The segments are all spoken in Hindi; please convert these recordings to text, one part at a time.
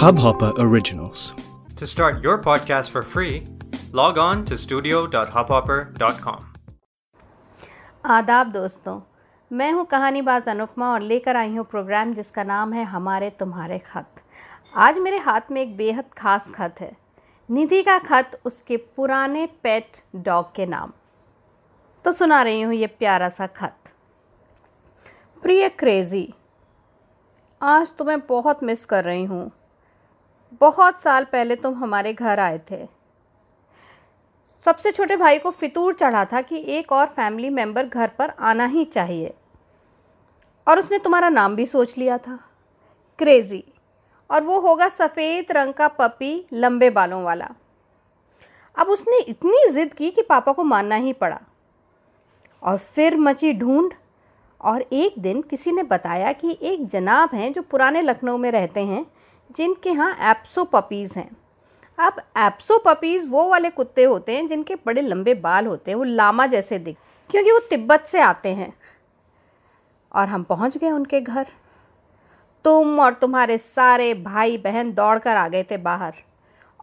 Hubhopper Originals. To start your podcast for free, log on to studio.hubhopper.com. आदाब दोस्तों मैं हूँ कहानीबाज अनुपमा और लेकर आई हूँ प्रोग्राम जिसका नाम है हमारे तुम्हारे खत। आज मेरे हाथ में एक बेहद खास खत है। निधि का खत उसके पुराने पेट डॉग के नाम। तो सुना रही हूँ ये प्यारा सा खत। प्रिय क्रेज़ी आज तुम्हें बहुत मिस कर रही हूँ। बहुत साल पहले तुम हमारे घर आए थे। सबसे छोटे भाई को फितूर चढ़ा था कि एक और फैमिली मेंबर घर पर आना ही चाहिए। और उसने तुम्हारा नाम भी सोच लिया था। क्रेज़ी और वो होगा सफ़ेद रंग का पपी लंबे बालों वाला। अब उसने इतनी ज़िद की कि पापा को मानना ही पड़ा। और फिर मची ढूंढ। और एक दिन किसी ने बताया कि एक जनाब हैं जो पुराने लखनऊ में रहते हैं। जिनके यहाँ एप्सो पपीज़ हैं। अब एप्सो पपीज़ वो वाले कुत्ते होते हैं जिनके बड़े लंबे बाल होते हैं, वो लामा जैसे दिख, क्योंकि वो तिब्बत से आते हैं। और हम पहुँच गए उनके घर। तुम और तुम्हारे सारे भाई बहन दौड़ कर आ गए थे बाहर।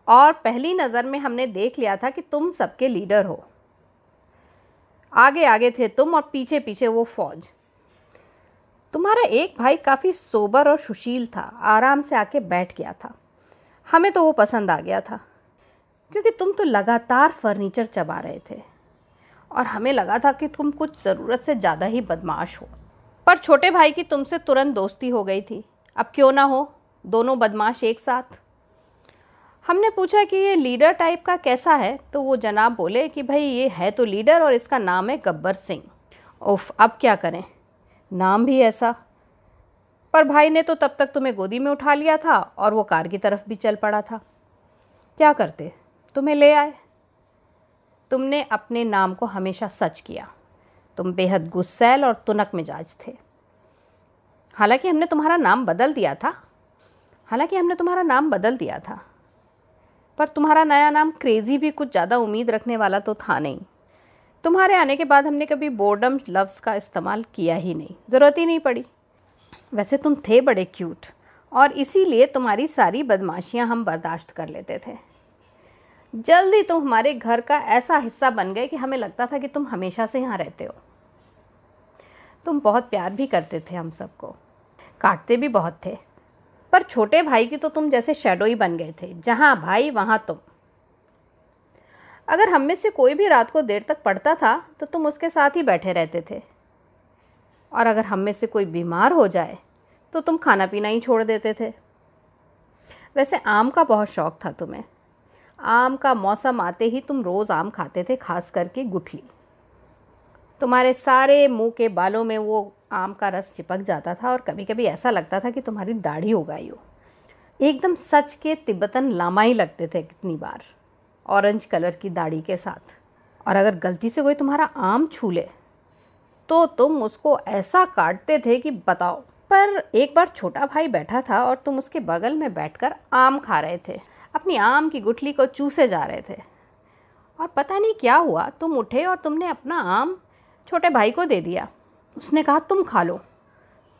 और पहली नज़र में हमने देख लिया था कि तुम सबके लीडर हो। आगे आगे थे तुम और पीछे पीछे वो फौज। तुम्हारा एक भाई काफ़ी सोबर और सुशील था, आराम से आके बैठ गया था। हमें तो वो पसंद आ गया था, क्योंकि तुम तो लगातार फर्नीचर चबा रहे थे। और हमें लगा था कि तुम कुछ ज़रूरत से ज़्यादा ही बदमाश हो। पर छोटे भाई की तुमसे तुरंत दोस्ती हो गई थी। अब क्यों ना हो, दोनों बदमाश एक साथ। हमने पूछा कि ये लीडर टाइप का कैसा है तो वो जनाब बोले कि भाई ये है तो लीडर और इसका नाम है गब्बर सिंह। उफ, अब क्या करें? नाम भी ऐसा। पर भाई ने तो तब तक तुम्हें गोदी में उठा लिया था और वो कार की तरफ़ भी चल पड़ा था। क्या करते? तुम्हें ले आए। तुमने अपने नाम को हमेशा सच किया। तुम बेहद गुस्सैल और तुनक मिजाज थे। हालाँकि हमने तुम्हारा नाम बदल दिया था। हालाँकि हमने तुम्हारा नाम बदल दिया था। पर तुम्हारा नया नाम क्रेज़ी भी कुछ ज़्यादा उम्मीद रखने वाला तो था नहीं। तुम्हारे आने के बाद हमने कभी बोर्डम लफ्ज़ का इस्तेमाल किया ही नहीं। ज़रूरत ही नहीं पड़ी। वैसे तुम थे बड़े क्यूट और इसीलिए तुम्हारी सारी बदमाशियाँ हम बर्दाश्त कर लेते थे। जल्दी तुम हमारे घर का ऐसा हिस्सा बन गए कि हमें लगता था कि तुम हमेशा से यहाँ रहते हो। तुम बहुत प्यार भी करते थे हम सबको। काटते भी बहुत थे। पर छोटे भाई की तो तुम जैसे शेडो ही बन गए थे। जहाँ भाई, वहाँ तुम। अगर हम में से कोई भी रात को देर तक पढ़ता था तो तुम उसके साथ ही बैठे रहते थे। और अगर हम में से कोई बीमार हो जाए तो तुम खाना पीना ही छोड़ देते थे। वैसे आम का बहुत शौक़ था तुम्हें। आम का मौसम आते ही तुम रोज़ आम खाते थे, खास करके गुठली। तुम्हारे सारे मुँह के बालों में वो आम का रस चिपक जाता था और कभी कभी ऐसा लगता था कि तुम्हारी दाढ़ी हो गई हो। एकदम सच के तिब्बतन लामा ही लगते थे कितनी बार। ऑरेंज कलर की दाढ़ी के साथ। और अगर गलती से कोई तुम्हारा आम छू ले तो तुम उसको ऐसा काटते थे कि बताओ। पर एक बार छोटा भाई बैठा था और तुम उसके बगल में बैठकर आम खा रहे थे। अपनी आम की गुठली को चूसे जा रहे थे। और पता नहीं क्या हुआ, तुम उठे और तुमने अपना आम छोटे भाई को दे दिया। उसने कहा, तुम खा लो।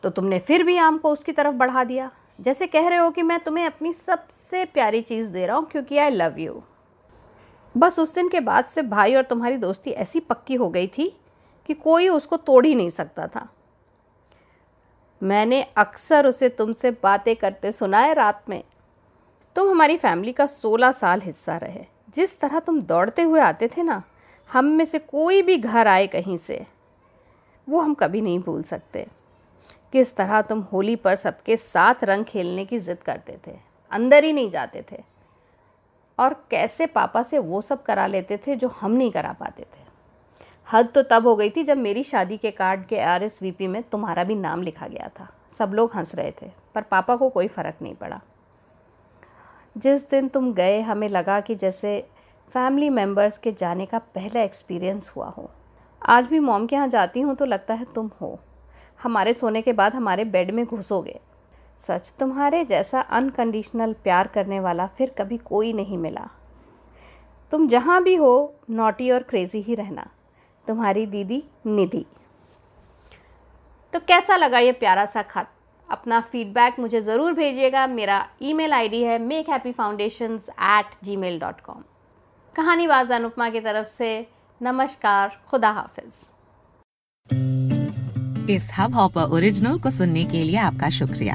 तो तुमने फिर भी आम को उसकी तरफ़ बढ़ा दिया। जैसे कह रहे हो कि मैं तुम्हें अपनी सबसे प्यारी चीज़ दे रहा हूँ क्योंकि आई लव यू बस उस दिन के बाद से भाई और तुम्हारी दोस्ती ऐसी पक्की हो गई थी कि कोई उसको तोड़ ही नहीं सकता था। मैंने अक्सर उसे तुमसे बातें करते सुना है रात में। तुम हमारी फैमिली का सोलह साल हिस्सा रहे। जिस तरह तुम दौड़ते हुए आते थे ना, हम में से कोई भी घर आए कहीं से, वो हम कभी नहीं भूल सकते। किस तरह तुम होली पर सबके साथ रंग खेलने की ज़िद करते थे, अंदर ही नहीं जाते थे। और कैसे पापा से वो सब करा लेते थे जो हम नहीं करा पाते थे। हद तो तब हो गई थी जब मेरी शादी के कार्ड के आर एस वी पी में तुम्हारा भी नाम लिखा गया था। सब लोग हंस रहे थे, पर पापा को कोई फ़र्क नहीं पड़ा। जिस दिन तुम गए, हमें लगा कि जैसे फैमिली मेंबर्स के जाने का पहला एक्सपीरियंस हुआ हो। आज भी मॉम के यहाँ जाती हूँ तो लगता है तुम हो। हमारे सोने के बाद हमारे बेड में घुसोगे। सच तुम्हारे जैसा अनकंडीशनल प्यार करने वाला फिर कभी कोई नहीं मिला। तुम जहाँ भी हो नोटी और क्रेज़ी ही रहना। तुम्हारी दीदी निधि। तो कैसा लगा ये प्यारा सा खत? अपना फीडबैक मुझे ज़रूर भेजिएगा। मेरा ईमेल आईडी है make happy foundation at Gmail dot com Kahanibaaz Anupama की तरफ़ से नमस्कार, खुदा हाफिज़। इस हब हॉपर ओरिजिनल को सुनने के लिए आपका शुक्रिया।